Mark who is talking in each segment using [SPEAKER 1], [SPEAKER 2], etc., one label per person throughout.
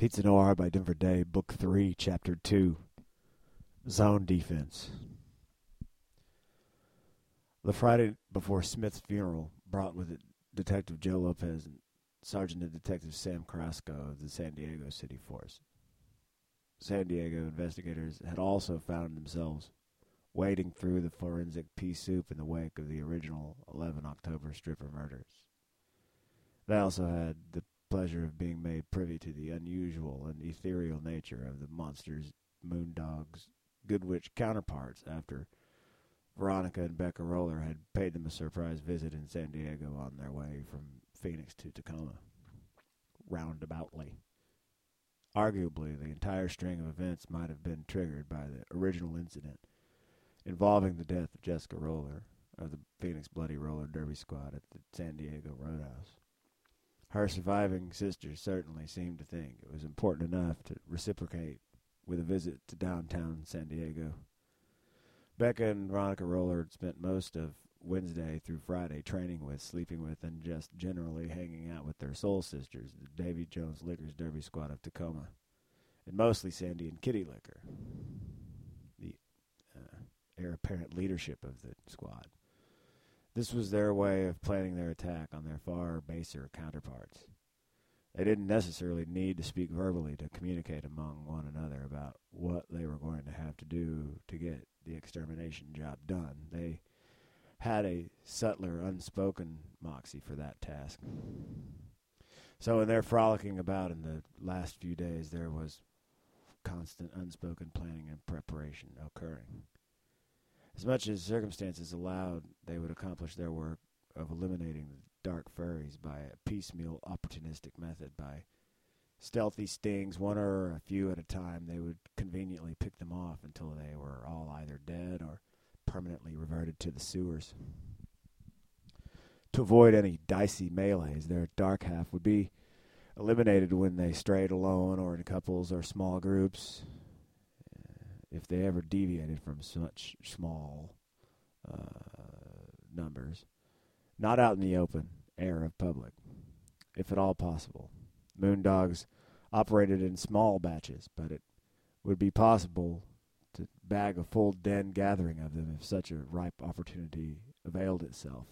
[SPEAKER 1] Pizza Noir by Denver Day, Book 3, Chapter 2 Zone Defense. The Friday before Smith's funeral brought with it Detective Joe Lopez and Sergeant and Detective Sam Carrasco of the San Diego City Force. San Diego investigators had also found themselves wading through the forensic pea soup in the wake of the original 11 October stripper murders. They also had the pleasure of being made privy to the unusual and ethereal nature of the monster's Moondog's Goodwitch counterparts after Veronica and Becca Roller had paid them a surprise visit in San Diego on their way from Phoenix to Tacoma. Roundaboutly. Arguably, the entire string of events might have been triggered by the original incident involving the death of Jessica Roller of the Phoenix Bloody Roller Derby Squad at the San Diego Roadhouse. Her surviving sisters certainly seemed to think it was important enough to reciprocate with a visit to downtown San Diego. Becca and Veronica Roller spent most of Wednesday through Friday training with, sleeping with, and just generally hanging out with their soul sisters, the Davy Jones Liquors Derby Squad of Tacoma, and mostly Sandy and Kitty Liquor, the uh, heir apparent leadership of the squad. This was their way of planning their attack on their far baser counterparts. They didn't necessarily need to speak verbally to communicate among one another about what they were going to have to do to get the extermination job done. They had a subtler, unspoken moxie for that task. So, in their frolicking about in the last few days, there was constant, unspoken planning and preparation occurring. As much as circumstances allowed, they would accomplish their work of eliminating the dark furries by a piecemeal, opportunistic method. By stealthy stings, one or a few at a time, they would conveniently pick them off until they were all either dead or permanently reverted to the sewers. To avoid any dicey melees, their dark half would be eliminated when they strayed alone or in couples or small groups, if they ever deviated from such small uh, numbers, not out in the open air of public, if at all possible. Moondogs operated in small batches, but it would be possible to bag a full den gathering of them if such a ripe opportunity availed itself.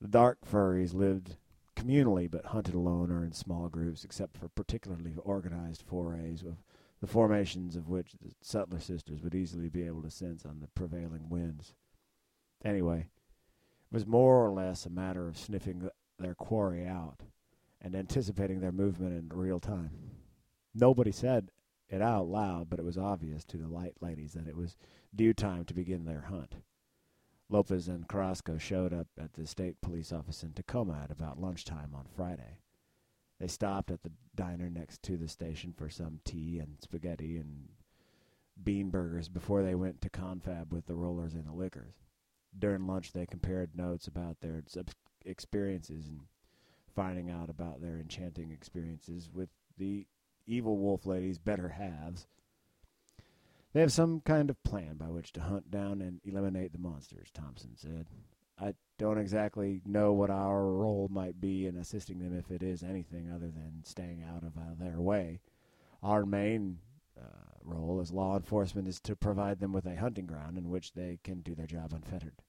[SPEAKER 1] The dark furries lived communally but hunted alone or in small groups, except for particularly organized forays of the formations of which the Sutler sisters would easily be able to sense on the prevailing winds. Anyway, it was more or less a matter of sniffing their quarry out and anticipating their movement in real time. Nobody said it out loud, but it was obvious to the light ladies that it was due time to begin their hunt. Lopez and Carrasco showed up at the state police office in Tacoma at about lunchtime on Friday. They stopped at the diner next to the station for some tea and spaghetti and bean burgers before they went to confab with the rollers and the liquors. During lunch, they compared notes about their experiences and finding out about their enchanting experiences with the evil wolf lady's better halves. They have some kind of plan by which to hunt down and eliminate the monsters, Thompson said. I don't exactly know what our role might be in assisting them if it is anything other than staying out of uh, their way. Our main uh, role as law enforcement is to provide them with a hunting ground in which they can do their job unfettered.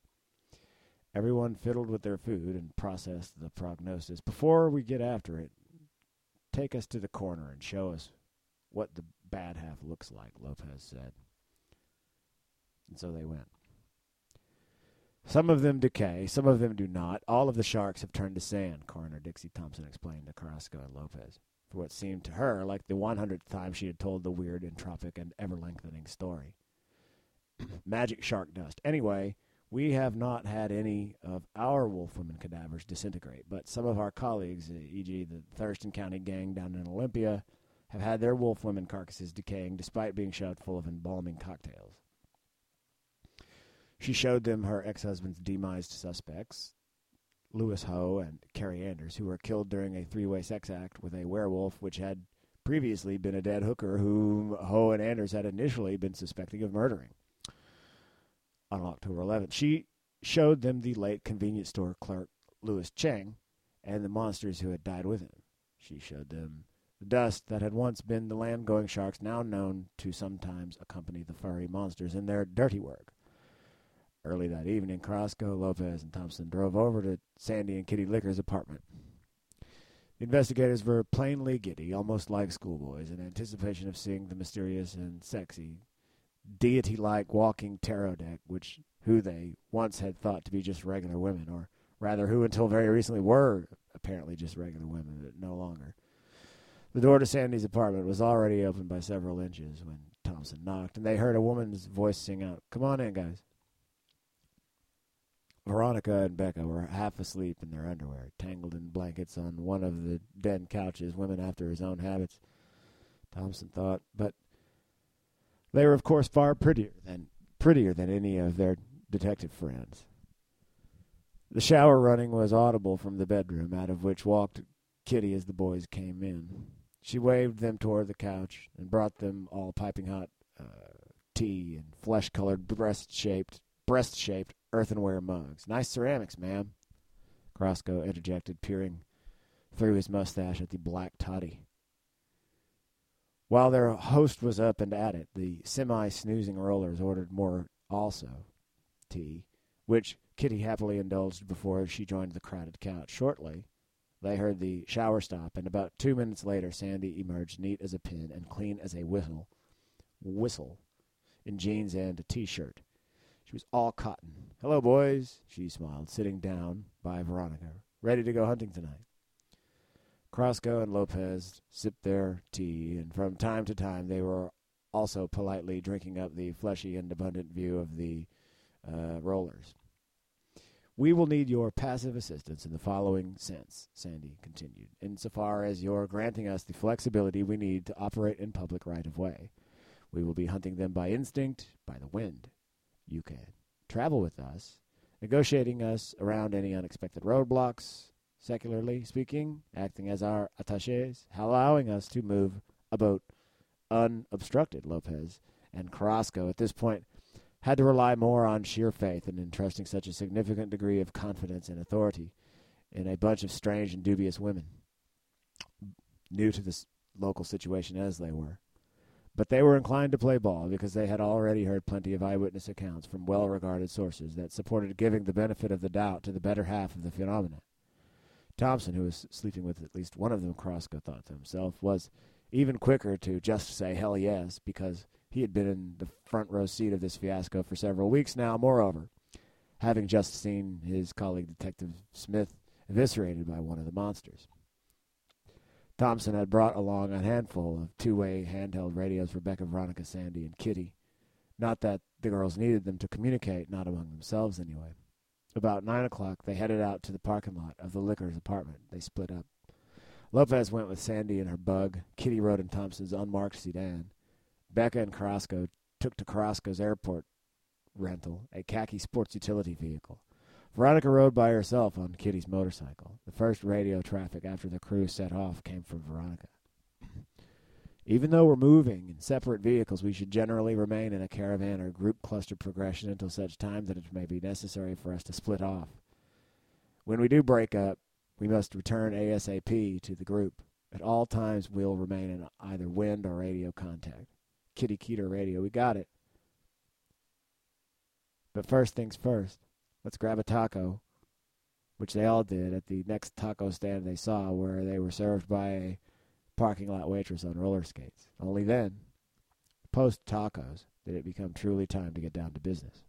[SPEAKER 1] Everyone fiddled with their food and processed the prognosis. Before we get after it, take us to the corner and show us what the bad half looks like, Lopez said. And so they went. Some of them decay, some of them do not. All of the sharks have turned to sand, Coroner Dixie Thompson explained to Carrasco and Lopez, for what seemed to her like the 100th time she had told the weird, entropic, and ever lengthening story. Magic shark dust. Anyway, we have not had any of our wolfwoman cadavers disintegrate, but some of our colleagues, uh, e.g., the Thurston County gang down in Olympia, have had their wolfwomen carcasses decaying despite being shoved full of embalming cocktails. She showed them her ex-husband's demised suspects, Lewis Ho and Carrie Anders, who were killed during a three-way sex act with a werewolf which had previously been a dead hooker whom Ho and Anders had initially been suspecting of murdering. On October 11th, she showed them the late convenience store clerk Louis Cheng and the monsters who had died with him. She showed them The dust that had once been the land-going sharks now known to sometimes accompany the furry monsters in their dirty work. Early that evening, Carrasco, Lopez, and Thompson drove over to Sandy and Kitty Liquor's apartment. The investigators were plainly giddy, almost like schoolboys, in anticipation of seeing the mysterious and sexy, deity-like walking tarot deck, which who they once had thought to be just regular women, or rather who until very recently were apparently just regular women, but no longer. The door to Sandy's apartment was already open by several inches when Thompson knocked, and they heard a woman's voice sing out, Come on in, guys. Veronica and Becca were half asleep in their underwear, tangled in blankets on one of the den couches, women after his own habits, Thompson thought, but they were of course far prettier than prettier than any of their detective friends. The shower running was audible from the bedroom, out of which walked Kitty as the boys came in. She waved them toward the couch and brought them all piping hot uh, tea and flesh-colored breast-shaped breast-shaped earthenware mugs. Nice ceramics, ma'am. Carrasco interjected, peering through his mustache at the black toddy. While their host was up and at it, the semi-snoozing rollers ordered more also, tea, which Kitty happily indulged before she joined the crowded couch. Shortly, they heard the shower stop, and about two minutes later, Sandy emerged neat as a pin and clean as a whistle, whistle, in jeans and a T-shirt. She was all cotton. Hello, boys, she smiled, sitting down by Veronica. Ready to go hunting tonight. Carrasco and Lopez sipped their tea, and from time to time they were also politely drinking up the fleshy and abundant view of the uh, rollers. We will need your passive assistance in the following sense, Sandy continued, insofar as you're granting us the flexibility we need to operate in public right of way. We will be hunting them by instinct, by the wind you can travel with us, negotiating us around any unexpected roadblocks, secularly speaking, acting as our attaches, allowing us to move about unobstructed. Lopez and Carrasco at this point had to rely more on sheer faith in entrusting such a significant degree of confidence and authority in a bunch of strange and dubious women, new to this local situation as they were. But they were inclined to play ball because they had already heard plenty of eyewitness accounts from well-regarded sources that supported giving the benefit of the doubt to the better half of the phenomenon. Thompson, who was sleeping with at least one of them, Carrasco thought to himself, was even quicker to just say hell yes because he had been in the front row seat of this fiasco for several weeks now, moreover, having just seen his colleague Detective Smith eviscerated by one of the monsters. Thompson had brought along a handful of two-way handheld radios for Becca, Veronica, Sandy, and Kitty. Not that the girls needed them to communicate, not among themselves anyway. About nine o'clock, they headed out to the parking lot of the liquor's apartment. They split up. Lopez went with Sandy in her bug. Kitty rode in Thompson's unmarked sedan. Becca and Carrasco took to Carrasco's airport rental, a khaki sports utility vehicle. Veronica rode by herself on Kitty's motorcycle. The first radio traffic after the crew set off came from Veronica. Even though we're moving in separate vehicles, we should generally remain in a caravan or group cluster progression until such time that it may be necessary for us to split off. When we do break up, we must return ASAP to the group. At all times, we'll remain in either wind or radio contact. Kitty Keeter radio, we got it. But first things first let's grab a taco, which they all did at the next taco stand they saw, where they were served by a parking lot waitress on roller skates. Only then, post tacos, did it become truly time to get down to business.